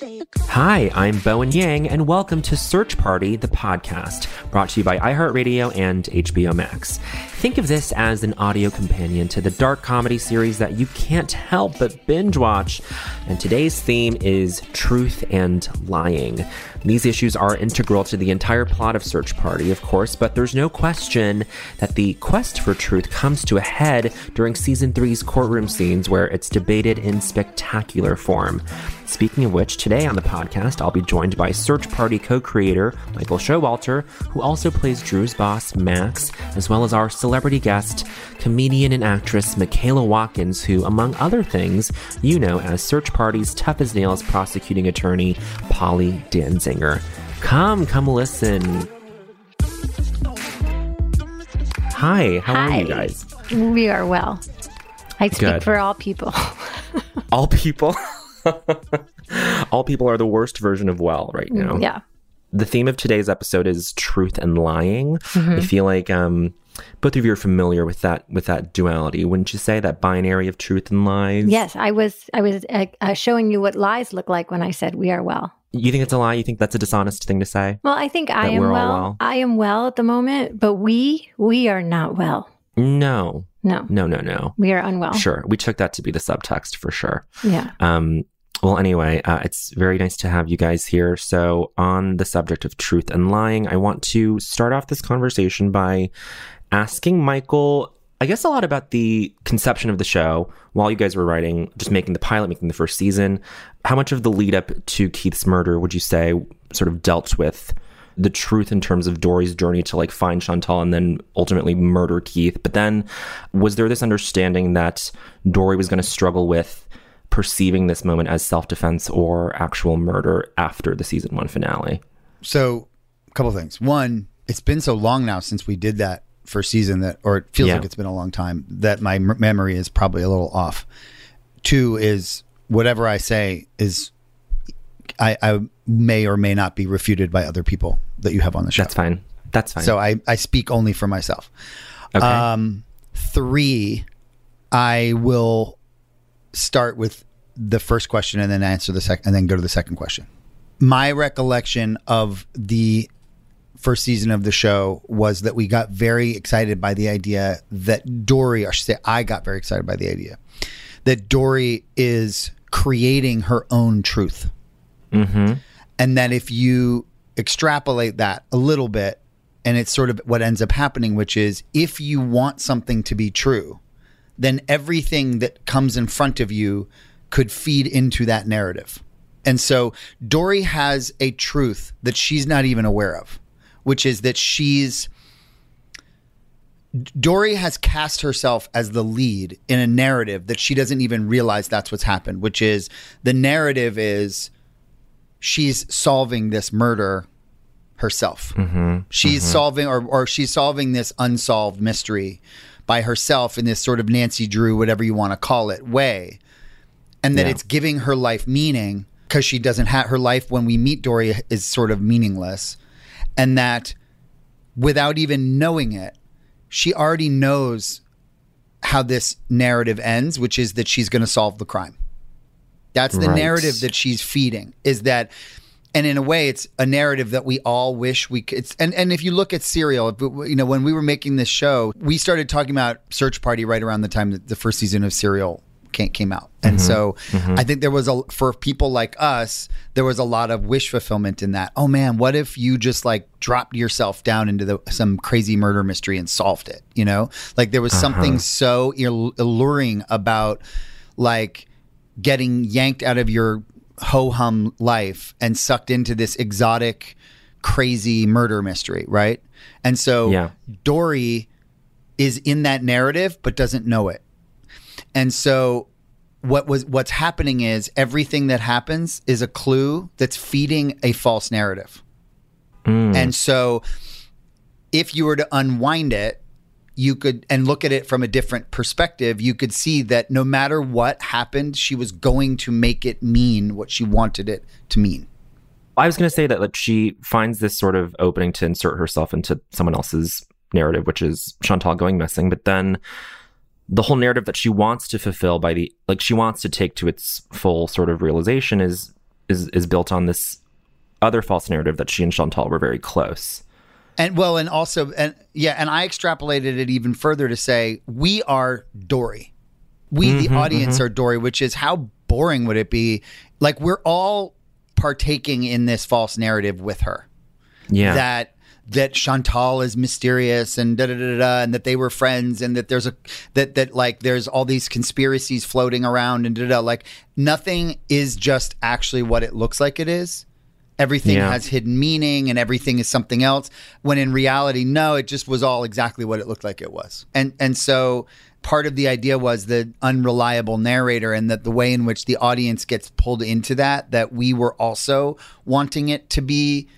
Hi, I'm Bowen Yang, and welcome to Search Party, the podcast, brought to you by iHeartRadio and HBO Max. Think of this as an audio companion to the dark comedy series that you can't help but binge watch. And today's theme is truth and lying. These issues are integral to the entire plot of Search Party, of course, but there's no question that the quest for truth comes to a head during season three's courtroom scenes where it's debated in spectacular form. Speaking of which, today on the podcast, I'll be joined by Search Party co creator Michael Showalter, who also plays Drew's boss, Max, as well as our celebrity guest, comedian and actress Michaela Watkins, who, among other things, you know as Search Party's tough as nails prosecuting attorney, Polly Danzinger. Come, come listen. Hi, how Hi. are you guys? We are well. I speak Good. for all people. All people. all people are the worst version of well right now. yeah. the theme of today's episode is truth and lying. Mm-hmm. I feel like um, both of you are familiar with that with that duality, wouldn't you say? That binary of truth and lies. Yes, I was. I was uh, uh, showing you what lies look like when I said we are well. You think it's a lie? You think that's a dishonest thing to say? Well, I think I am well. well. I am well at the moment, but we we are not well. No, No, no, no, no. we are unwell. Sure, we took that to be the subtext for sure. Yeah. Um, well, anyway, uh, it's very nice to have you guys here. So, on the subject of truth and lying, I want to start off this conversation by asking Michael, I guess, a lot about the conception of the show while you guys were writing, just making the pilot, making the first season. How much of the lead up to Keith's murder would you say sort of dealt with the truth in terms of Dory's journey to like find Chantal and then ultimately murder Keith? But then was there this understanding that Dory was going to struggle with perceiving this moment as self defense or actual murder after the season one finale? So, a couple things. One, it's been so long now since we did that first season that, or it feels Yeah. like it's been a long time that my m- memory is probably a little off. Two is whatever I say is, I, I may or may not be refuted by other people that you have on the show. That's fine. That's fine. So I, I speak only for myself. okay. Um, three, I will start with the first question and then answer the second, and then go to the second question. My recollection of the first season of the show was that we got very excited by the idea that Dory, or I should say, I got very excited by the idea that Dory is creating her own truth. And that if you extrapolate that a little bit, and it's sort of what ends up happening, which is if you want something to be true, then everything that comes in front of you could feed into that narrative. And so Dory has a truth that she's not even aware of, which is that she's Dory has cast herself as the lead in a narrative that she doesn't even realize that's what's happened, which is the narrative is she's solving this murder herself. Mm-hmm. She's mm-hmm. solving or or she's solving this unsolved mystery by herself in this sort of Nancy Drew, whatever you want to call it, way. And that Yeah. it's giving her life meaning because she doesn't have her life when we meet Dory is sort of meaningless. And that without even knowing it, she already knows how this narrative ends, which is that she's going to solve the crime. That's the Right. narrative that she's feeding. Is that, and in a way, it's a narrative that we all wish we could. It's, and and if you look at Serial, you know, when we were making this show, we started talking about Search Party right around the time that the first season of Serial came, came out, and mm-hmm. so mm-hmm. I think there was a for people like us, there was a lot of wish fulfillment in that. Oh man, what if you just like dropped yourself down into the, some crazy murder mystery and solved it? You know, like there was uh-huh. something so ill- alluring about like getting yanked out of your ho hum life and sucked into this exotic, crazy murder mystery, right? And so Yeah. Dory is in that narrative but doesn't know it. And so what was what's happening is everything that happens is a clue that's feeding a false narrative. Mm. And so if you were to unwind it, you could and look at it from a different perspective, you could see that no matter what happened, she was going to make it mean what she wanted it to mean. I was going to say that like, she finds this sort of opening to insert herself into someone else's narrative, which is Chantal going missing. But then the whole narrative that she wants to fulfill by the like she wants to take to its full sort of realization is is is built on this other false narrative that she and Chantal were very close. And well, and also, and yeah, and I extrapolated it even further to say we are Dory. We, the mm-hmm, audience, mm-hmm. are Dory, which is how boring would it be? Like we're all partaking in this false narrative with her. Yeah. That that Chantal is mysterious and da da da da, and that they were friends, and that there's a that that like there's all these conspiracies floating around and da da. da. Like nothing is just actually what it looks like it is. Everything Yeah. has hidden meaning and everything is something else. When in reality, no, it just was all exactly what it looked like it was. And and so part of the idea was the unreliable narrator and that the way in which the audience gets pulled into that, that we were also wanting it to be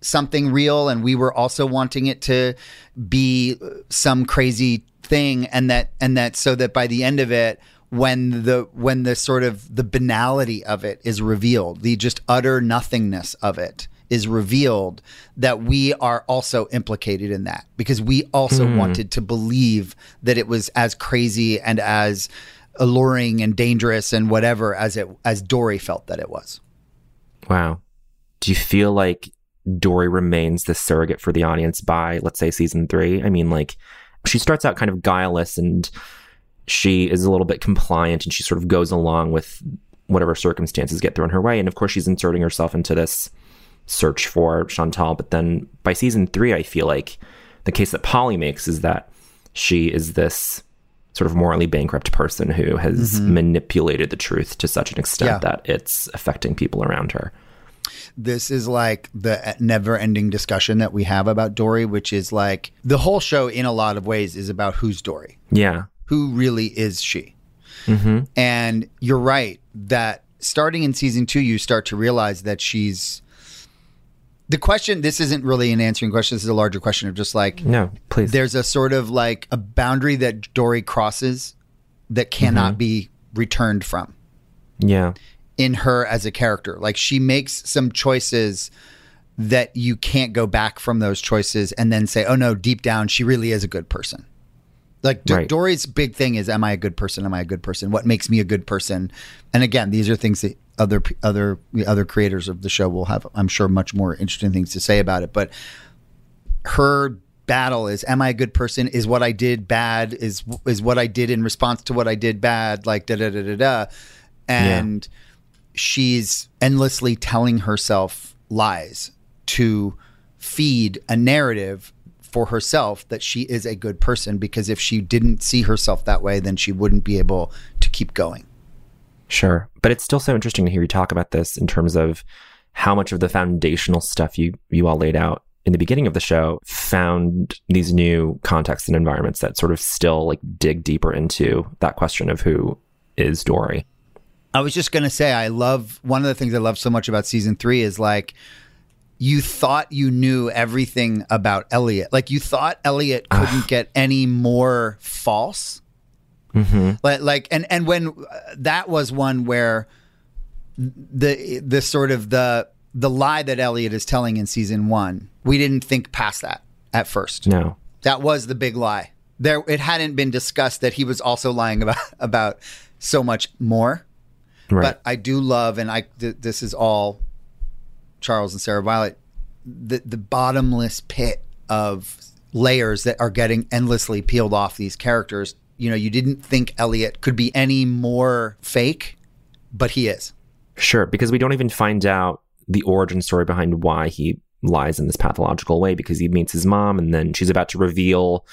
something real and we were also wanting it to be some crazy thing and that and that so that by the end of it when the when the sort of the banality of it is revealed the just utter nothingness of it is revealed that we are also implicated in that because we also hmm. wanted to believe that it was as crazy and as alluring and dangerous and whatever as it as Dory felt that it was Wow. Do you feel like Dory remains the surrogate for the audience by, let's say, season three? I mean, like, she starts out kind of guileless and she is a little bit compliant and she sort of goes along with whatever circumstances get thrown her way. And of course, she's inserting herself into this search for Chantal. But then by season three, I feel like the case that Polly makes is that she is this sort of morally bankrupt person who has mm-hmm. manipulated the truth to such an extent Yeah. that it's affecting people around her. this is like the never ending discussion that we have about Dory, which is like the whole show in a lot of ways is about who's Dory. Yeah. Who really is she? Mm-hmm. And you're right that starting in season two, you start to realize that she's the question. This isn't really an answering question. This is a larger question of just like No, please. there's a sort of like a boundary that Dory crosses that cannot be returned from yeah. in her as a character. Like she makes some choices that you can't go back from those choices and then say, "Oh no, deep down she really is a good person." Like D- Right. Dory's big thing is, "Am I a good person? Am I a good person? What makes me a good person?" And again, these are things that other other other creators of the show will have, I'm sure, much more interesting things to say about it. But her battle is am i a good person is what i did bad is is what i did in response to what i did bad like da da da da da and she's endlessly telling herself lies to feed a narrative for herself that she is a good person because if she didn't see herself that way then she wouldn't be able to keep going Sure. But it's still so interesting to hear you talk about this in terms of how much of the foundational stuff you, you all laid out in the beginning of the show found these new contexts and environments that sort of still like dig deeper into that question of who is Dory. I was just gonna say, I love one of the things I love so much about season three is like you thought you knew everything about Elliot. Like you thought Elliot couldn't get any more false. Like, like, and and when uh, that was one where the the sort of the the lie that Elliot is telling in season one, we didn't think past that at first. No. That was the big lie. There, it hadn't been discussed that he was also lying about about so much more. Right. But I do love, and I th- this is all Charles and Sarah Violet, the the bottomless pit of layers that are getting endlessly peeled off these characters. You know, you didn't think Elliot could be any more fake, but he is. Sure, because we don't even find out the origin story behind why he lies in this pathological way because he meets his mom and then she's about to reveal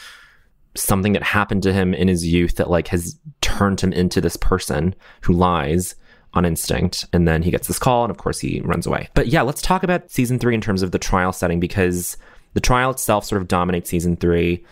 something that happened to him in his youth that like has turned him into this person who lies on instinct and then he gets this call and of course he runs away. But yeah, let's talk about season 3 in terms of the trial setting because the trial itself sort of dominates season 3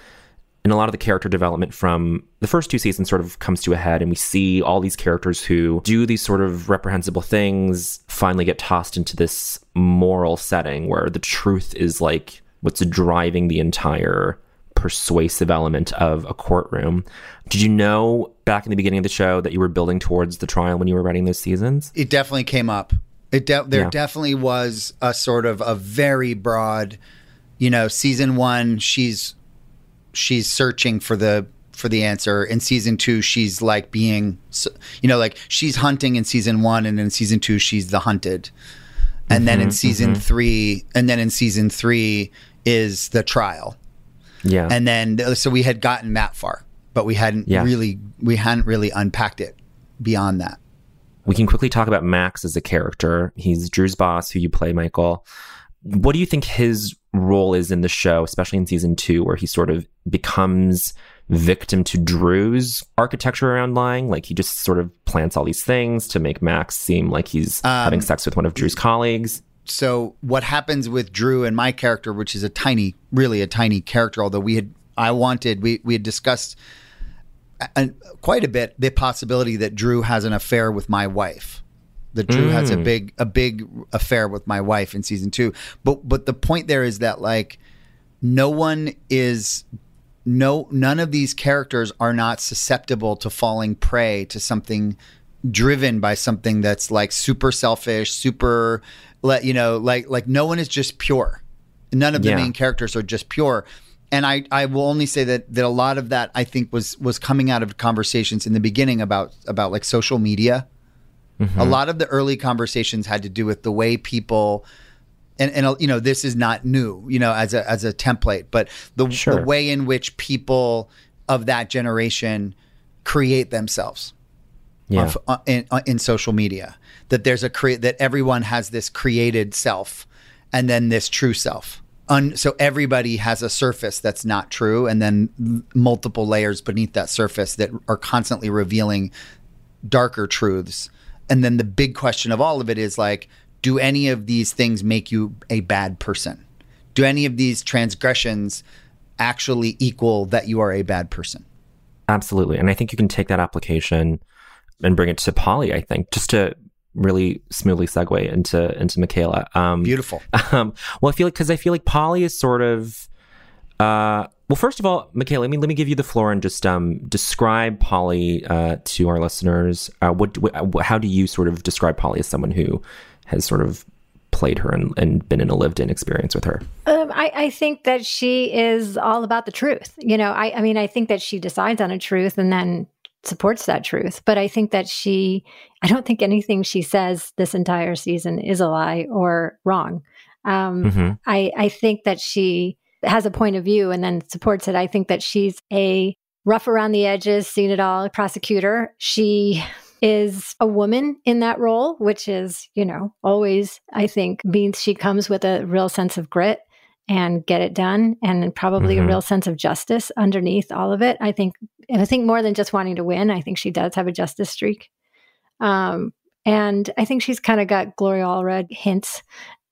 and a lot of the character development from the first two seasons sort of comes to a head and we see all these characters who do these sort of reprehensible things finally get tossed into this moral setting where the truth is like what's driving the entire persuasive element of a courtroom. Did you know back in the beginning of the show that you were building towards the trial when you were writing those seasons? It definitely came up. It de- there Yeah. definitely was a sort of a very broad, you know, season one. She's she's searching for the for the answer. In season two, she's like being, you know, like she's hunting in season one, and in season two, she's the hunted. And mm-hmm, then in season mm-hmm. three, and then in season three is the trial. Yeah. And then so we had gotten that far, but we hadn't yeah. really we hadn't really unpacked it beyond that. We can quickly talk about Max as a character. He's Drew's boss, who you play, Michael. What do you think his role is in the show, especially in season two, where he sort of becomes victim to Drew's architecture around lying? Like he just sort of plants all these things to make Max seem like he's um, having sex with one of Drew's colleagues. So what happens with Drew and my character, which is a tiny, really a tiny character, although we had, I wanted, we we had discussed a, quite a bit the possibility that Drew has an affair with my wife that Drew mm. has a mm. big a big affair with my wife in season two. But but the point there is that like no one is no none of these characters are not susceptible to falling prey to something driven by something that's like super selfish, super let you know, like like no one is just pure. None of the yeah. main characters are just pure. And I, I will only say that that a lot of that I think was was coming out of conversations in the beginning about about like social media Mm-hmm. A lot of the early conversations had to do with the way people and, and you know this is not new you know as a as a template but the, sure. the way in which people of that generation create themselves yeah. on, uh, in, uh, in social media that there's a create that everyone has this created self and then this true self Un, so everybody has a surface that's not true and then multiple layers beneath that surface that are constantly revealing darker truths and then the big question of all of it is like, do any of these things make you a bad person? Do any of these transgressions actually equal that you are a bad person? Absolutely. And I think you can take that application and bring it to Polly, I think, just to really smoothly segue into into Michaela. Um, Beautiful. Um, well, I feel like because I feel like Polly is sort of uh, well, first of all, Michaela, let me let me give you the floor and just um, describe Polly uh, to our listeners. Uh, what, what, how do you sort of describe Polly as someone who has sort of played her and, and been in a lived-in experience with her? Um, I, I, think that she is all about the truth. You know, I, I mean, I think that she decides on a truth and then supports that truth. But I think that she, I don't think anything she says this entire season is a lie or wrong. Um, mm-hmm. I, I think that she has a point of view and then supports it. I think that she's a rough around the edges, seen it all prosecutor. She is a woman in that role, which is, you know, always, I think, means she comes with a real sense of grit and get it done and probably mm-hmm. a real sense of justice underneath all of it. I think I think more than just wanting to win, I think she does have a justice streak. Um, and I think she's kind of got Gloria Allred hints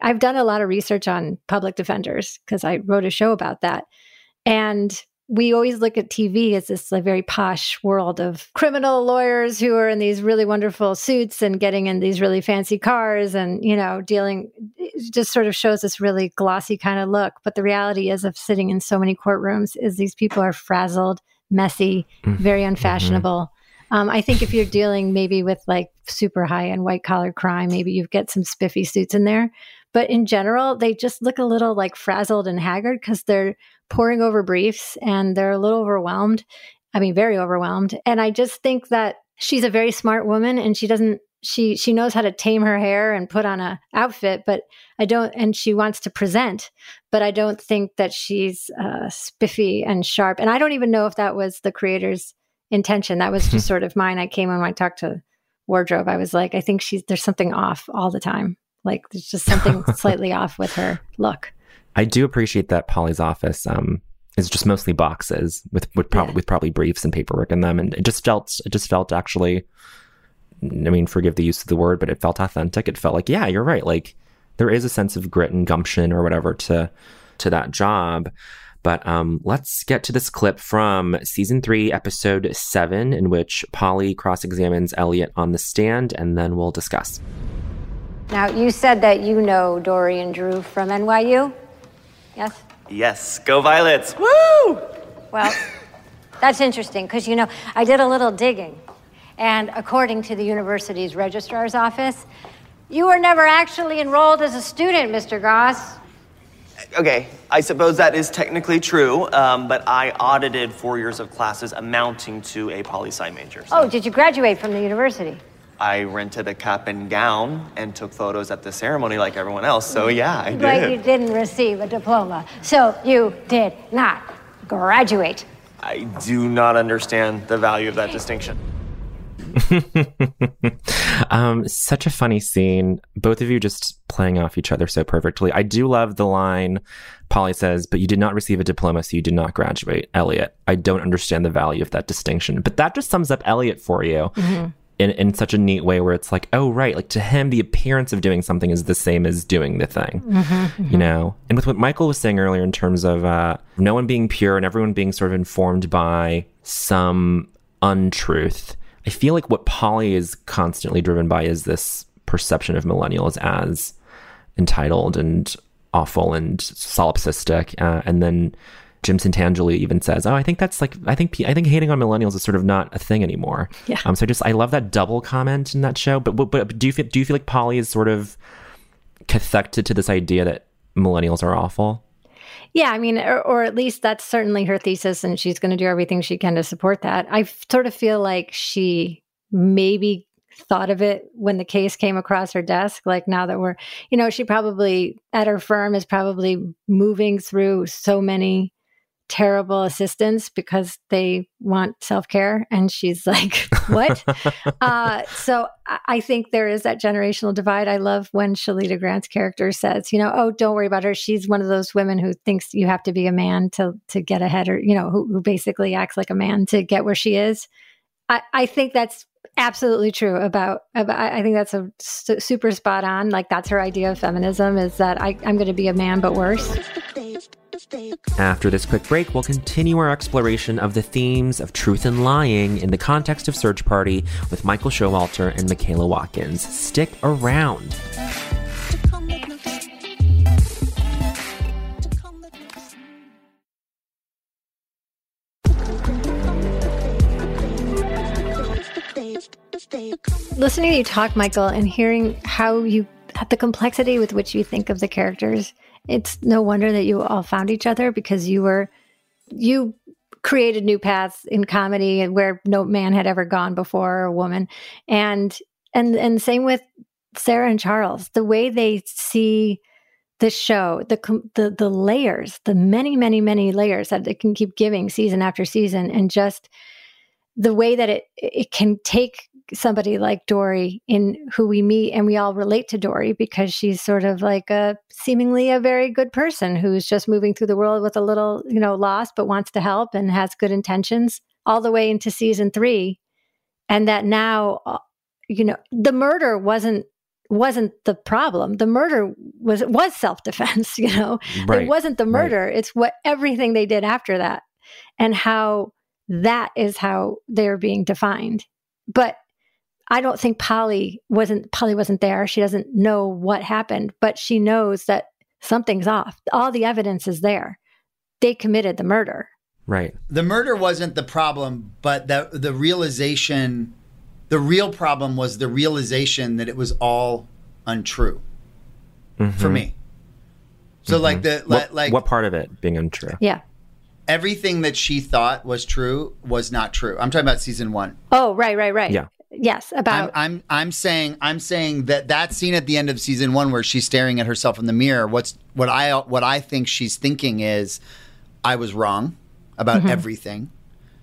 I've done a lot of research on public defenders because I wrote a show about that. And we always look at TV as this like, very posh world of criminal lawyers who are in these really wonderful suits and getting in these really fancy cars and, you know, dealing, it just sort of shows this really glossy kind of look. But the reality is of sitting in so many courtrooms is these people are frazzled, messy, mm-hmm. very unfashionable. Um, I think if you're dealing maybe with like super high end white collar crime, maybe you get some spiffy suits in there. But in general, they just look a little like frazzled and haggard because they're pouring over briefs and they're a little overwhelmed. I mean, very overwhelmed. And I just think that she's a very smart woman and she doesn't she she knows how to tame her hair and put on a outfit but i don't and she wants to present but i don't think that she's uh, spiffy and sharp and i don't even know if that was the creator's intention that was just sort of mine i came when i talked to wardrobe i was like i think she's there's something off all the time like there's just something slightly off with her look. I do appreciate that Polly's office um, is just mostly boxes with with probably yeah. with probably briefs and paperwork in them, and it just felt it just felt actually. I mean, forgive the use of the word, but it felt authentic. It felt like, yeah, you're right. Like there is a sense of grit and gumption or whatever to to that job. But um, let's get to this clip from season three, episode seven, in which Polly cross examines Elliot on the stand, and then we'll discuss. Now, you said that you know Dorian Drew from NYU? Yes? Yes. Go Violets! Woo! Well, that's interesting because, you know, I did a little digging. And according to the university's registrar's office, you were never actually enrolled as a student, Mr. Goss. Okay, I suppose that is technically true, um, but I audited four years of classes amounting to a poli sci major. so Oh, did you graduate from the university? I rented a cap and gown and took photos at the ceremony like everyone else. So yeah, I did. But you didn't receive a diploma, so you did not graduate. I do not understand the value of that distinction. um, such a funny scene. Both of you just playing off each other so perfectly. I do love the line Polly says, but you did not receive a diploma, so you did not graduate. Elliot, I don't understand the value of that distinction. But that just sums up Elliot for you. In, in such a neat way where it's like, oh, right. Like to him, the appearance of doing something is the same as doing the thing, you know? And with what Michael was saying earlier in terms of uh, no one being pure and everyone being sort of informed by some untruth, I feel like what Polly is constantly driven by is this perception of millennials as entitled and awful and solipsistic. Uh, and then Jim Santangeli even says, "Oh, I think that's like I think I think hating on millennials is sort of not a thing anymore." Yeah. Um. So I just I love that double comment in that show. But but, but do you feel do you feel like Polly is sort of cathected to this idea that millennials are awful? Yeah, I mean, or, or at least that's certainly her thesis, and she's going to do everything she can to support that. I f- sort of feel like she maybe thought of it when the case came across her desk. Like now that we're, you know, she probably at her firm is probably moving through so many terrible assistants because they want self care. And she's like, what? uh, so I- I think there is that generational divide. I love when Shalita Grant's character says, you know, oh, don't worry about her. She's one of those women who thinks you have to be a man to to get ahead, or you know, who, who basically acts like a man to get where she is. I, I think that's absolutely true about, about I I think that's a su- super spot on. Like that's her idea of feminism is that I, I'm going to be a man, but worse. After this quick break, we'll continue our exploration of the themes of truth and lying in the context of Search Party with Michael Showalter and Michaela Watkins. Stick around. Listening to you talk, Michael, and hearing how you the complexity with which you think of the characters, it's no wonder that you all found each other because you were you created new paths in comedy and where no man had ever gone before or a woman, and and and same with Sarah and Charles. The way they see the show, the the the layers, the many many many layers that they can keep giving season after season, and just the way that it it can take somebody like Dory in who we meet and we all relate to Dory because she's sort of like a seemingly a very good person who's just moving through the world with a little, you know, loss but wants to help and has good intentions all the way into season 3 and that now uh, you know the murder wasn't wasn't the problem. The murder was was self-defense you know? Right, it wasn't the right. murder. It's what everything they did after that and how that is how they're being defined but i don't think polly wasn't polly wasn't there she doesn't know what happened but she knows that something's off all the evidence is there they committed the murder Right. the murder wasn't the problem, but the the realization, the real problem was the realization that it was all untrue for me. So like the Mm-hmm. What, like what part of it being untrue? yeah everything that she thought was true was not true. I'm talking about season one. oh right right right Yeah. yes I'm, about I'm I'm saying I'm saying that that scene at the end of season one where she's staring at herself in the mirror. What's what I what I think she's thinking is, I was wrong about mm-hmm. everything,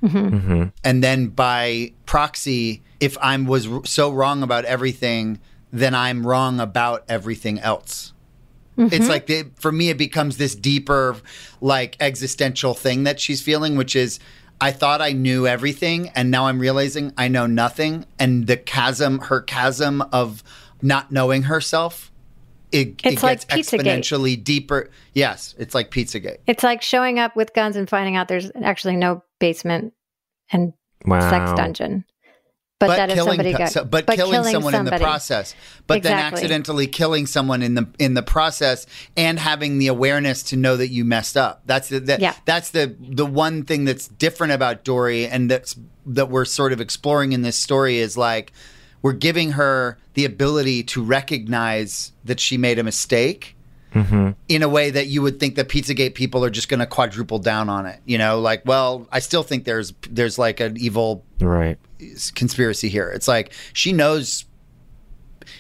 mm-hmm. Mm-hmm. and then by proxy, if I was r- so wrong about everything, then I'm wrong about everything else. It's mm-hmm. like the, for me, it becomes this deeper, like existential thing that she's feeling, which is I thought I knew everything, and now I'm realizing I know nothing. And the chasm, her chasm of not knowing herself, it, it like gets Pizzagate. exponentially deeper. Yes, it's like Pizzagate. it's like showing up with guns and finding out there's actually no basement and Wow. sex dungeon but, that if somebody got so- but, killing, someone in the process, but then accidentally killing someone in the in the process, and having the awareness to know that you messed up. That's the, the Yeah. that's the the one thing that's different about Dory, and that's that we're sort of exploring in this story is like we're giving her the ability to recognize that she made a mistake. Mm-hmm. in a way that you would think that Pizzagate people are just going to quadruple down on it. You know, like, well, I still think there's there's like an evil Right. conspiracy here. It's like she knows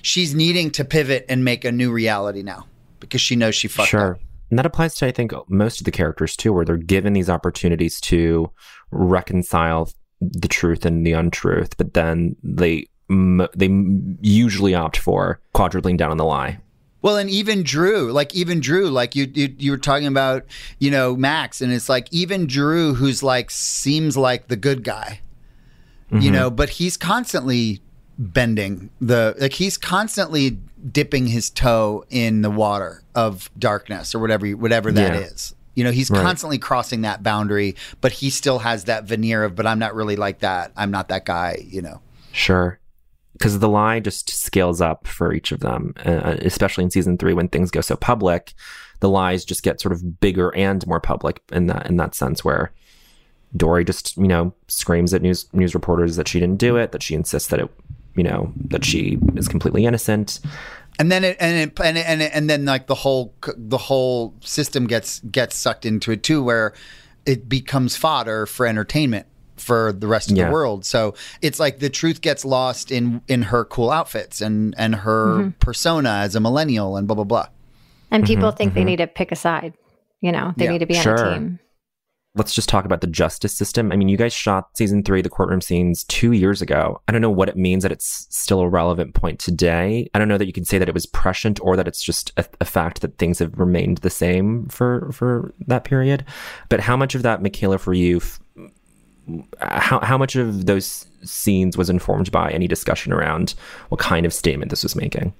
she's needing to pivot and make a new reality now because she knows she fucked Sure. up. And that applies to, I think, most of the characters too, where they're given these opportunities to reconcile the truth and the untruth, but then they m- they usually opt for quadrupling down on the lie. Well, and even Drew, like even Drew, like you, you you were talking about, you know, Max, and it's like even Drew, who's like seems like the good guy, you mm-hmm. know, but he's constantly bending the like he's constantly dipping his toe in the water of darkness or whatever whatever that Yeah. is. You know, he's Right. constantly crossing that boundary, but he still has that veneer of, but I'm not really like that. I'm not that guy, you know. Sure. Because the lie just scales up for each of them, uh, especially in season three when things go so public. The lies just get sort of bigger and more public in that in that sense, where Dory just you know screams at news news reporters that she didn't do it, that she insists that it you know that she is completely innocent. and then it and it, and it, and, it, and then like the whole the whole system gets gets sucked into it too where it becomes fodder for entertainment for the rest of Yeah. the world so it's like the truth gets lost in in her cool outfits and and her mm-hmm. persona as a millennial and blah blah blah And people mm-hmm. think they mm-hmm. need to pick a side. You know, they Yeah. need to be on a team. Let's just talk about the justice system. I mean, you guys shot season three, the courtroom scenes, two years ago. I don't know what it means that it's still a relevant point today. I don't know that you can say that it was prescient or that it's just a, a fact that things have remained the same for for that period. But how much of that, Michaela, for you, f- how how much of those scenes was informed by any discussion around what kind of statement this was making?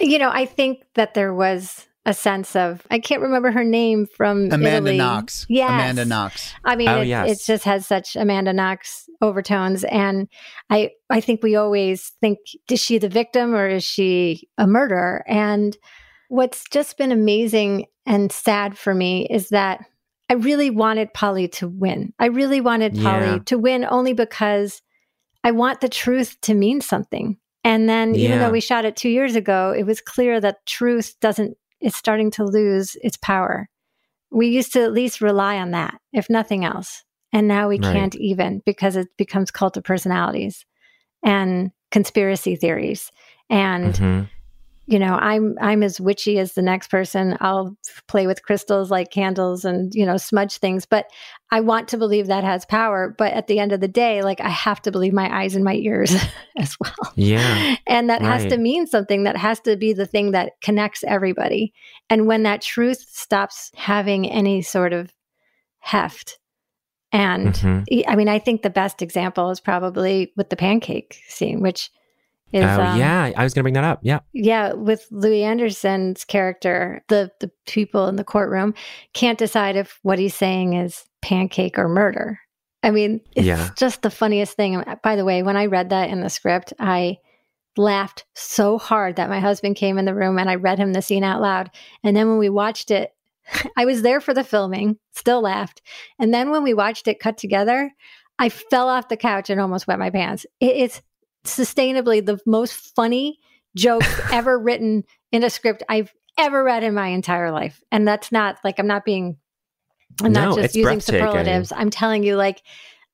You know, I think that there was a sense of I can't remember her name from amanda Italy. knox Yeah, amanda knox I mean, Oh, it, yes. it just has such Amanda Knox overtones, and I I think we always think is she the victim or is she a murderer? And what's just been amazing and sad for me is that I really wanted Polly to win. I really wanted Polly Yeah. to win only because I want the truth to mean something. And then, even though we shot it two years ago, it was clear that truth doesn't. It's starting to lose its power we used to at least rely on that, if nothing else. And now we Right. can't even because it becomes cult of personalities and conspiracy theories. And Mhm. You know, I'm I'm as witchy as the next person. I'll play with crystals like candles and you know smudge things, but I want to believe that has power. But at the end of the day, like I have to believe my eyes and my ears as well. Yeah. And that has to mean something. That has to be the thing that connects everybody. And when that truth stops having any sort of heft, and Mhm. I mean, I think the best example is probably with the pancake scene, which is oh um, yeah, I was going to bring that up. Yeah. yeah, with Louie Anderson's character, the the people in the courtroom can't decide if what he's saying is pancake or murder. I mean, it's Yeah. just the funniest thing. By the way, when I read that in the script, I laughed so hard that my husband came in the room and I read him the scene out loud. And then when we watched it, I was there for the filming, still laughed. And then when we watched it cut together, I fell off the couch and almost wet my pants. It, it's sustainably the most funny joke ever written in a script I've ever read in my entire life. And that's not like I'm not being I'm No, not just using superlatives. I'm telling you, like,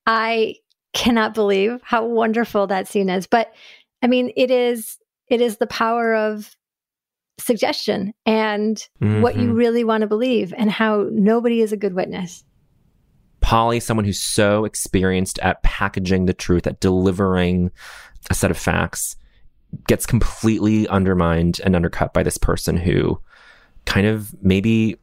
I cannot believe how wonderful that scene is. But I mean, it is it is the power of suggestion and what you Mhm. really want to believe and how nobody is a good witness. Polly, someone who's so experienced at packaging the truth, at delivering a set of facts, gets completely undermined and undercut by this person who kind of maybe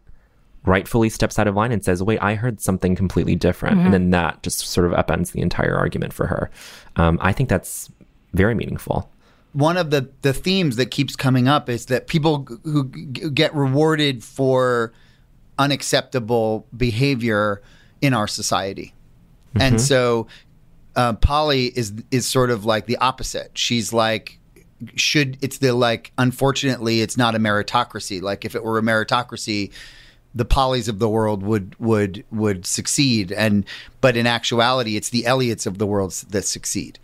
rightfully steps out of line and says, Wait, I heard something completely different. And then that just sort of upends the entire argument for her. Um, I think that's very meaningful. one of the the themes that keeps coming up is that people who g- get rewarded for unacceptable behavior in our society, and so uh, Polly is is sort of like the opposite. She's like should it's the like unfortunately it's not a meritocracy. Like if it were a meritocracy, the Pollys of the world would would would succeed and but in actuality it's the Elliots of the world that succeed.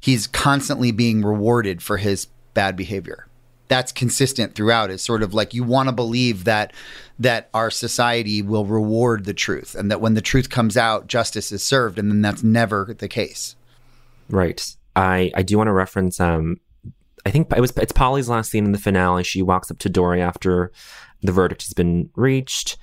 He's constantly being rewarded for his bad behavior. That's consistent throughout. It's sort of like you want to believe that that our society will reward the truth and that when the truth comes out, justice is served, and then that's never the case. Right. I I do want to reference um I think it was it's Polly's last scene in the finale. She walks up to Dory after the verdict has been reached.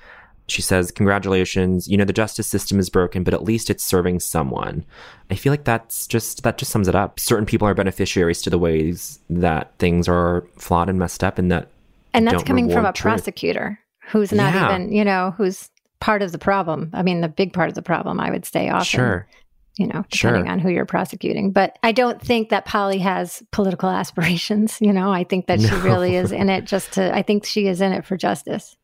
She says, "Congratulations. You know the justice system is broken, but at least it's serving someone." I feel like that's just that just sums it up. Certain people are beneficiaries to the ways that things are flawed and messed up, and that and that's coming from a truth. prosecutor who's not Yeah. even, you know, who's part of the problem. I mean, the big part of the problem, I would say often. Sure. You know, Sure. depending on who you're prosecuting. But I don't think that Polly has political aspirations. You know, I think that she really is in it just to, I think she is in it for justice.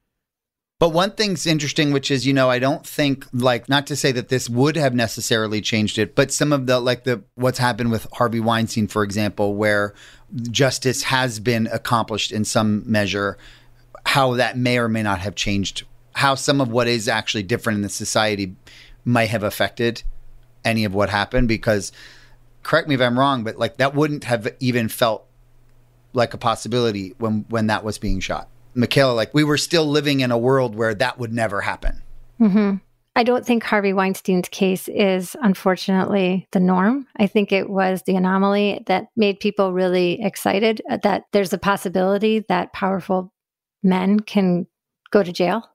But one thing's interesting, which is, you know, I don't think like not to say that this would have necessarily changed it, but some of the like the what's happened with Harvey Weinstein, for example, where justice has been accomplished in some measure, how that may or may not have changed, how some of what is actually different in the society might have affected any of what happened. Because correct me if I'm wrong, but like that wouldn't have even felt like a possibility when when that was being shot. Michaela, like we were still living in a world where that would never happen. hmm I don't think Harvey Weinstein's case is unfortunately the norm. I think it was the anomaly that made people really excited uh, that there's a possibility that powerful men can go to jail.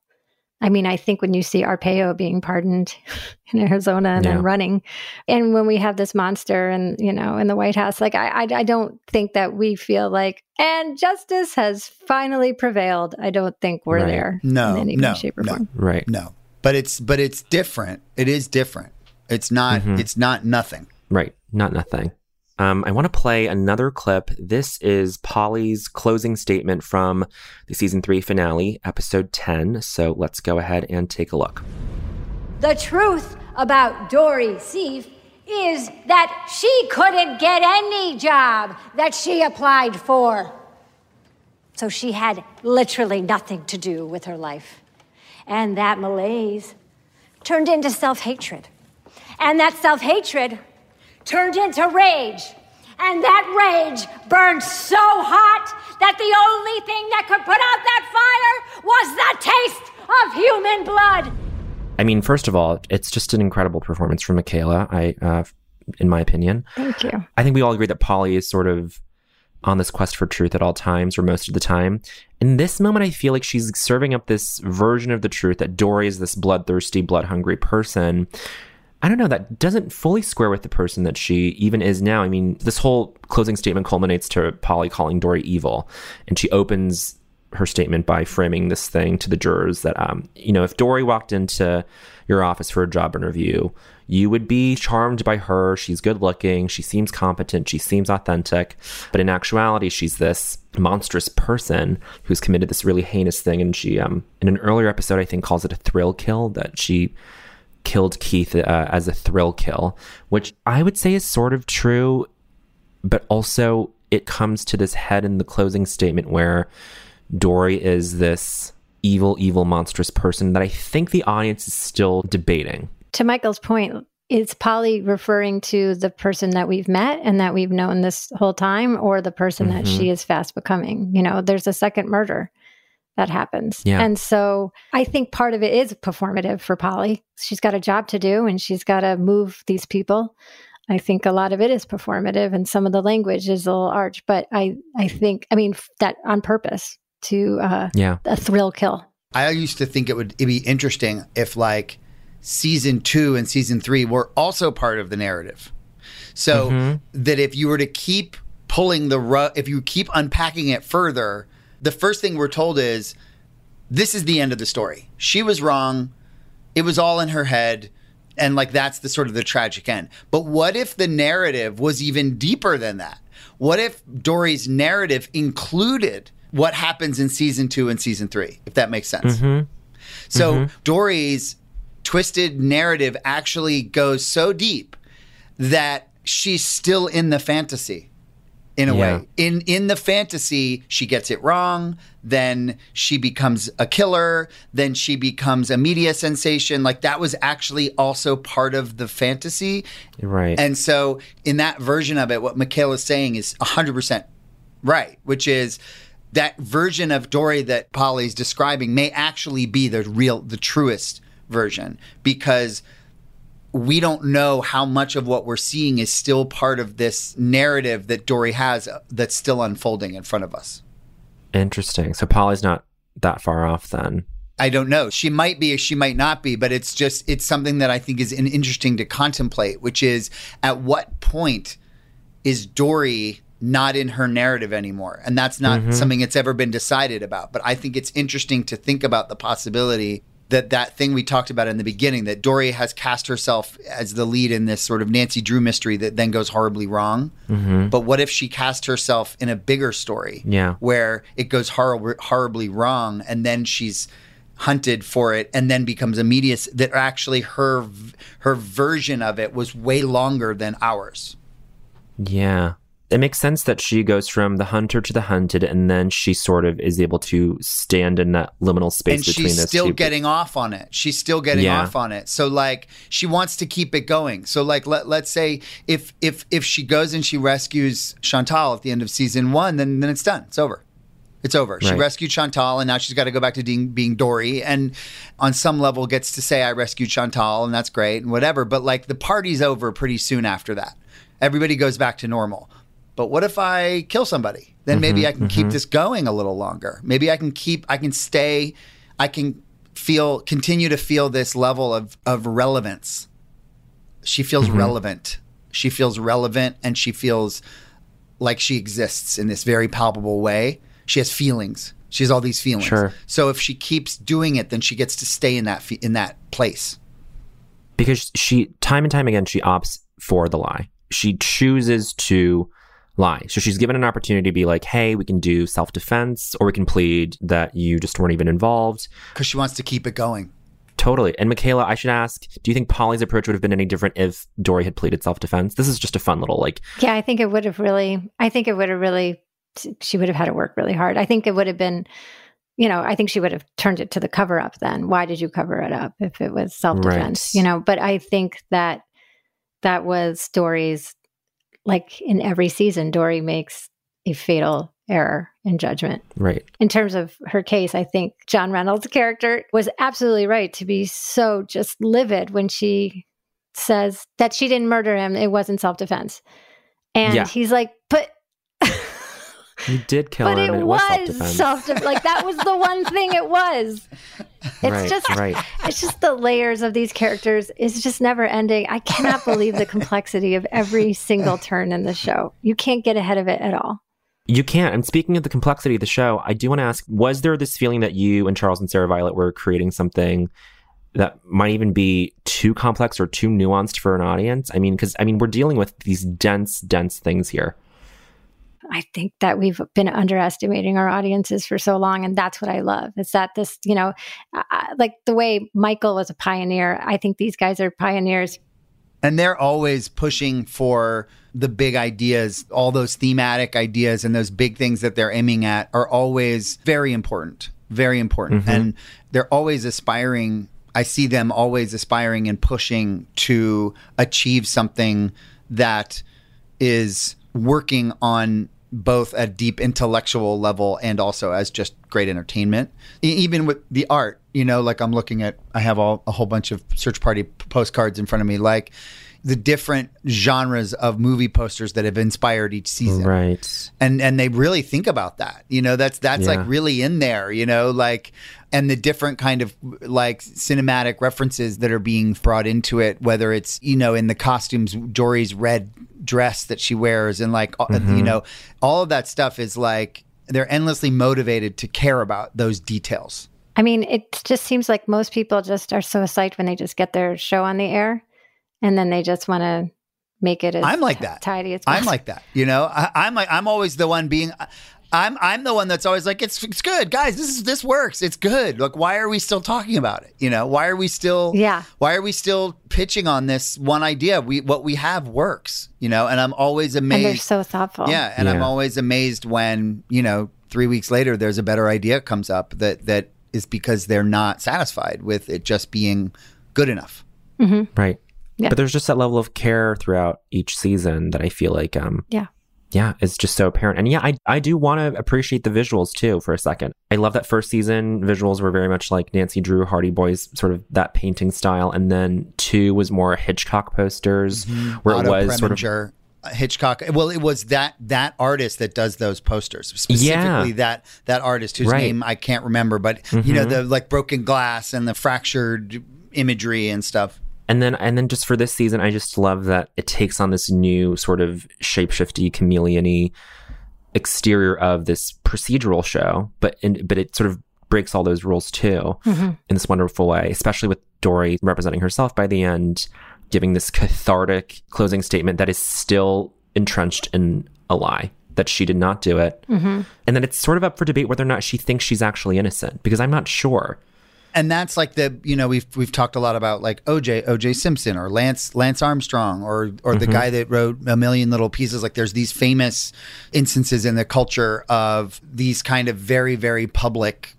I mean, I think when you see Arpaio being pardoned in Arizona and Yeah. then running, and when we have this monster and you know in the White House, like I, I, I don't think that we feel like and justice has finally prevailed. I don't think we're Right. there No, in any no, way, shape, or no. form. Right. No, but it's but it's different. It is different. It's not. Mhm. It's not nothing. Right. Not nothing. Um, I want to play another clip. This is Polly's closing statement from the season three finale, episode 10. So let's go ahead and take a look. The truth about Dory Sief is that she couldn't get any job that she applied for. So she had literally nothing to do with her life. And that malaise turned into self hatred. And that self hatred turned into rage. And that rage burned so hot that the only thing that could put out that fire was the taste of human blood. I mean, first of all, it's just an incredible performance from Michaela. I, uh, in my opinion, Thank you. I think we all agree that Polly is sort of on this quest for truth at all times or most of the time. In this moment, I feel like she's serving up this version of the truth that Dory is this bloodthirsty, blood hungry person. I don't know, that doesn't fully square with the person that she even is now. I mean, this whole closing statement culminates to Polly calling Dory evil. And she opens her statement by framing this thing to the jurors that, um, you know, if Dory walked into your office for a job interview, you would be charmed by her. She's good looking. She seems competent. She seems authentic. But in actuality, she's this monstrous person who's committed this really heinous thing. And she, um, in an earlier episode, I think calls it a thrill kill that she killed Keith uh, as a thrill kill, which I would say is sort of true, but also it comes to this head in the closing statement where Dory is this evil, evil, monstrous person that I think the audience is still debating. To Michael's point, is Polly referring to the person that we've met and that we've known this whole time, or the person that Mm-hmm. she is fast becoming? You know, there's a second murder that happens. Yeah. And so I think part of it is performative for Polly. She's got a job to do and she's got to move these people. I think a lot of it is performative and some of the language is a little arch, but I, I think, I mean, that on purpose to uh, Yeah. a thrill kill. I used to think it would it'd be interesting if like season two and season three were also part of the narrative. So that if you were to keep pulling the rug, if you keep unpacking it further, the first thing we're told is this is the end of the story. She was wrong. It was all in her head. And like that's the sort of the tragic end. But what if the narrative was even deeper than that? What if Dory's narrative included what happens in season two and season three, if that makes sense? Mm-hmm. So mm-hmm. Dory's twisted narrative actually goes so deep that she's still in the fantasy in a Yeah. way. In in the fantasy, she gets it wrong, then she becomes a killer, then she becomes a media sensation. Like that was actually also part of the fantasy. Right. And so in that version of it, what Michaela's saying is 100% right, which is that version of Dory that Polly's describing may actually be the real, the truest version because we don't know how much of what we're seeing is still part of this narrative that Dory has uh, that's still unfolding in front of us. Interesting. So Polly's not that far off then. I don't know. She might be, she might not be, but it's just it's something that I think is an interesting to contemplate, which is at what point is Dory not in her narrative anymore? And that's not something that's ever been decided about. But I think it's interesting to think about the possibility that that thing we talked about in the beginning that Dory has cast herself as the lead in this sort of Nancy Drew mystery that then goes horribly wrong. Mm-hmm. But what if she cast herself in a bigger story? Yeah. where it goes horrib- horribly wrong and then she's hunted for it and then becomes a media that actually her her version of it was way longer than ours Yeah. It makes sense that she goes from the hunter to the hunted, and then she sort of is able to stand in that liminal space and between she's still getting off on it she's still getting Yeah. off on it so like she wants to keep it going so like let, let's say if if if she goes and she rescues chantal at the end of season one then then it's done it's over It's over. She Right. rescued Chantal, and now she's got to go back to being, being Dory, and on some level gets to say, "I rescued Chantal," and that's great, and whatever. But like the party's over pretty soon after that. Everybody goes back to normal. But what if I kill somebody? Then maybe mm-hmm, I can keep mm-hmm. this going a little longer. Maybe I can keep. I can stay. I can feel continue to feel this level of of relevance. She feels mm-hmm. relevant. She feels relevant, and she feels like she exists in this very palpable way. She has feelings. She has all these feelings. Sure. So if she keeps doing it, then she gets to stay in that fe- in that place. because she time and time again she opts for the lie. She chooses to lie. So she's given an opportunity to be like, "Hey, we can do self-defense or we can plead that you just weren't even involved." because she wants to keep it going. Totally. And Michaela, I should ask, do you think Polly's approach would have been any different if Dory had pleaded self-defense? This is just a fun little like Yeah, I think it would have really, I think it would have really, she would have had to work really hard. I think it would have been, you know, I think she would have turned it to the cover up then. Why did you cover it up if it was self defense? Right. You know, but I think that that was Dory's, like in every season, Dory makes a fatal error in judgment. right. In terms of her case, I think John Reynolds' character was absolutely right to be so just livid when she says that she didn't murder him. It wasn't self defense. And Yeah. he's like, but You did kill but him. it and was self-defense. self defense. Like that was the one thing it was. It's right, just right. it's just the layers of these characters is just never ending. I cannot believe the complexity of every single turn in the show. You can't get ahead of it at all. You can't. And speaking of the complexity of the show, I do want to ask was there this feeling that you and Charles and Sarah Violet were creating something that might even be too complex or too nuanced for an audience? I mean, because I mean, we're dealing with these dense, dense things here. I think that we've been underestimating our audiences for so long, and that's what I love. Is that this, you know, I- I- like the way Michael was a pioneer. I think these guys are pioneers. And they're always pushing for the big ideas, all those thematic ideas and those big things that they're aiming at are always very important, very important. Mm-hmm. And they're always aspiring. I see them always aspiring and pushing to achieve something that is working on both a deep intellectual level and also as just great entertainment. Even with the art, you know, like I'm looking at, I have all, a whole bunch of search party postcards in front of me, like the different genres of movie posters that have inspired each season Right. and and they really think about that you know that's that's Yeah. like really in there you know like and the different kind of like cinematic references that are being brought into it whether it's you know in the costumes Dory's red dress that she wears and like uh, you know all of that stuff is like they're endlessly motivated to care about those details I mean, it just seems like most people just are so psyched when they just get their show on the air, and then they just want to make it as I'm like t- that. tidy as I'm like that. You know, I, I'm like I'm always the one being. I'm I'm the one that's always like it's it's good, guys. This is this works. It's good. Like why are we still talking about it? You know, why are we still Yeah. Why are we still pitching on this one idea? We what we have works. You know, and I'm always and they're amazed. so thoughtful. yeah, and I'm always amazed when you know three weeks later there's a better idea comes up that that is because they're not satisfied with it just being good enough. Mm-hmm. Right. Yeah. But there's just that level of care throughout each season that I feel like um yeah. yeah, it's just so apparent. And yeah, I, I do want to appreciate the visuals too for a second. I love that first season visuals were very much like Nancy Drew, Hardy Boys, sort of that painting style. And then two was more Hitchcock posters where Otto it was sort of. Uh, Hitchcock. Well, it was that that artist that does those posters specifically. Yeah. That that artist whose Right. name I can't remember, but you know the like broken glass and the fractured imagery and stuff. And then, and then, just for this season, I just love that it takes on this new sort of shapeshifty, chameleon-y exterior of this procedural show, but in, but it sort of breaks all those rules too mm-hmm. in this wonderful way. Especially with Dory representing herself by the end, giving this cathartic closing statement that is still entrenched in a lie that she did not do it, mm-hmm. and then it's sort of up for debate whether or not she thinks she's actually innocent because I'm not sure. And that's like the you know we've we've talked a lot about like OJ OJ Simpson or Lance Lance Armstrong or or the mm-hmm. guy that wrote a million little pieces. Like there's these famous instances in the culture of these kind of very very public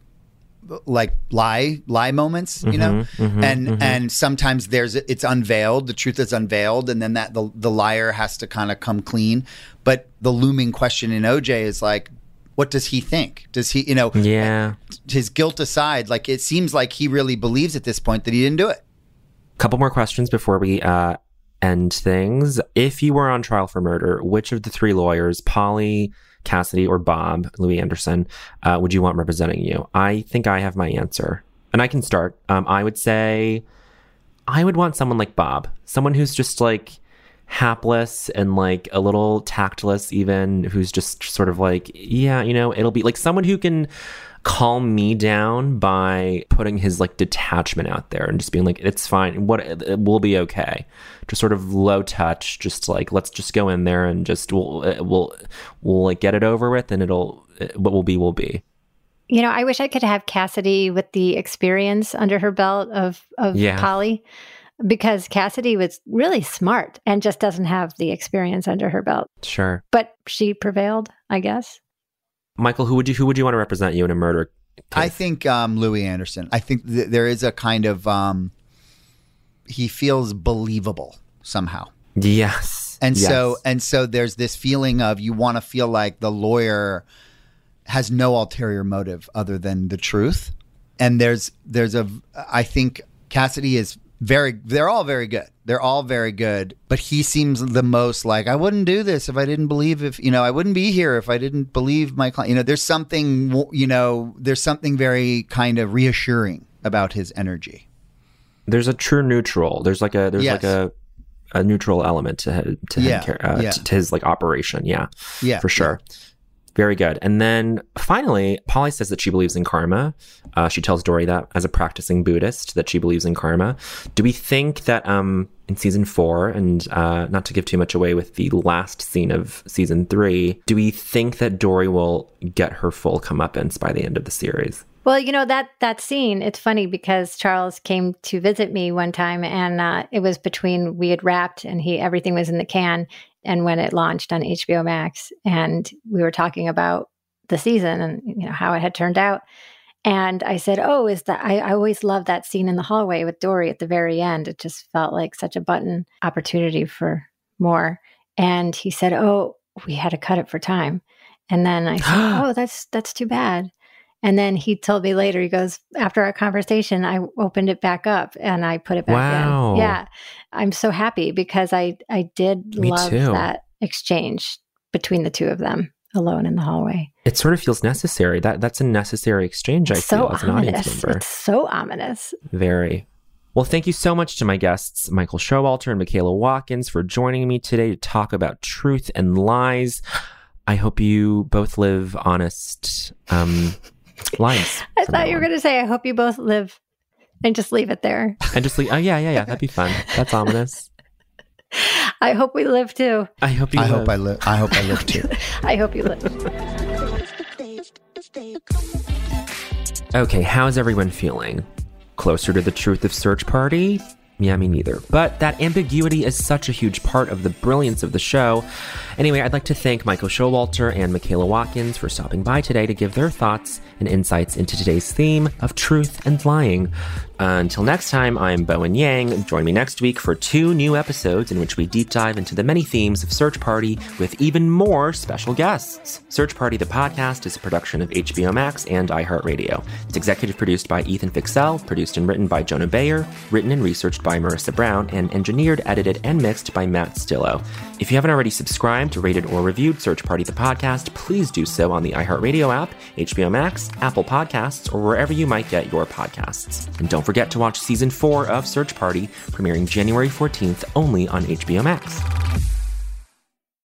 like lie lie moments you know? Mm-hmm. Mm-hmm. And and sometimes there's it's unveiled the truth is unveiled and then that the the liar has to kind of come clean. But the looming question in OJ is like what does he think does he you know Yeah. his guilt aside, like it seems like he really believes at this point that he didn't do it. couple more questions before we uh, end things. If you were on trial for murder, which of the three lawyers, Polly, Cassidy, or Bob, Louie Anderson, uh, would you want representing you? I think I have my answer. And I can start. Um, I would say I would want someone like Bob, someone who's just like hapless and like a little tactless, even who's just sort of like, yeah, you know, it'll be like someone who can calm me down by putting his like detachment out there and just being like, it's fine. What it will be okay. Just sort of low touch, just like, let's just go in there and just we'll, uh, we'll, we'll like get it over with and it'll, what will be, will be. You know, I wish I could have Cassidy with the experience under her belt of of Yeah. Polly, because Cassidy was really smart and just doesn't have the experience under her belt. Sure. But she prevailed, I guess. Michael, who would you, who would you want to represent you in a murder? I think um, Louie Anderson. I think th- there is a kind of um, he feels believable somehow, Yes. and Yes. so and so there's this feeling of you want to feel like the lawyer has no ulterior motive other than the truth, and there's there's a I think Cassidy is very they're all very good they're all very good but he seems the most like i wouldn't do this if i didn't believe if you know i wouldn't be here if i didn't believe my client you know there's something you know there's something very kind of reassuring about his energy there's a true neutral. There's like a there's Yes. like a a neutral element to him, to Yeah, car- uh, yeah. to, to his like operation. Yeah, yeah for sure. Very good. And then finally, Polly says that she believes in karma. Uh, she tells Dory that as a practicing Buddhist that she believes in karma. Do we think that um, in season four, and uh, not to give too much away with the last scene of season three, do we think that Dory will get her full comeuppance by the end of the series? Well, you know that that scene. It's funny because Charles came to visit me one time, and uh, it was between we had wrapped, and he everything was in the can, and when it launched on HBO Max, and we were talking about the season and you know how it had turned out, and I said, "Oh, is that I, I always love that scene in the hallway with Dory at the very end. It just felt like such a button opportunity for more." And he said, "Oh, we had to cut it for time," and then I said, "Oh, that's that's too bad." And then he told me later, he goes, after our conversation, I opened it back up and I put it back Wow. in. Yeah. I'm so happy because I, I did Me love too. that exchange between the two of them alone in the hallway. It sort of feels necessary. That that's a necessary exchange. I so feel as an audience ominous. member. It's so ominous. Very. Well, thank you so much to my guests, Michael Showalter and Michaela Watkins, for joining me today to talk about truth and lies. I hope you both live honest um, lives. I thought you were going to say, I hope you both live and just leave it there. And just leave. Oh, yeah, yeah, yeah. That'd be fun. That's ominous. I hope we live too. I hope you i live. hope i live i hope i live too I hope you live. Okay, how's everyone feeling? Closer to the truth of Search Party? Yeah, me neither. But that ambiguity is such a huge part of the brilliance of the show. Anyway, I'd like to thank Michael Showalter and Michaela Watkins for stopping by today to give their thoughts and insights into today's theme of truth and lying. Until next time, I'm Bowen Yang. Join me next week for two new episodes in which we deep dive into the many themes of Search Party with even more special guests. Search Party, the podcast, is a production of HBO Max and iHeartRadio. It's executive produced by Ethan Fixell, produced and written by Jonah Bayer, written and researched by Marissa Brown, and engineered, edited, and mixed by Matt Stillo. If you haven't already subscribed, rated, or reviewed Search Party, the podcast, please do so on the iHeartRadio app, HBO Max, Apple Podcasts, or wherever you might get your podcasts. And don't forget to watch season four of Search Party, premiering January 14th only on HBO Max.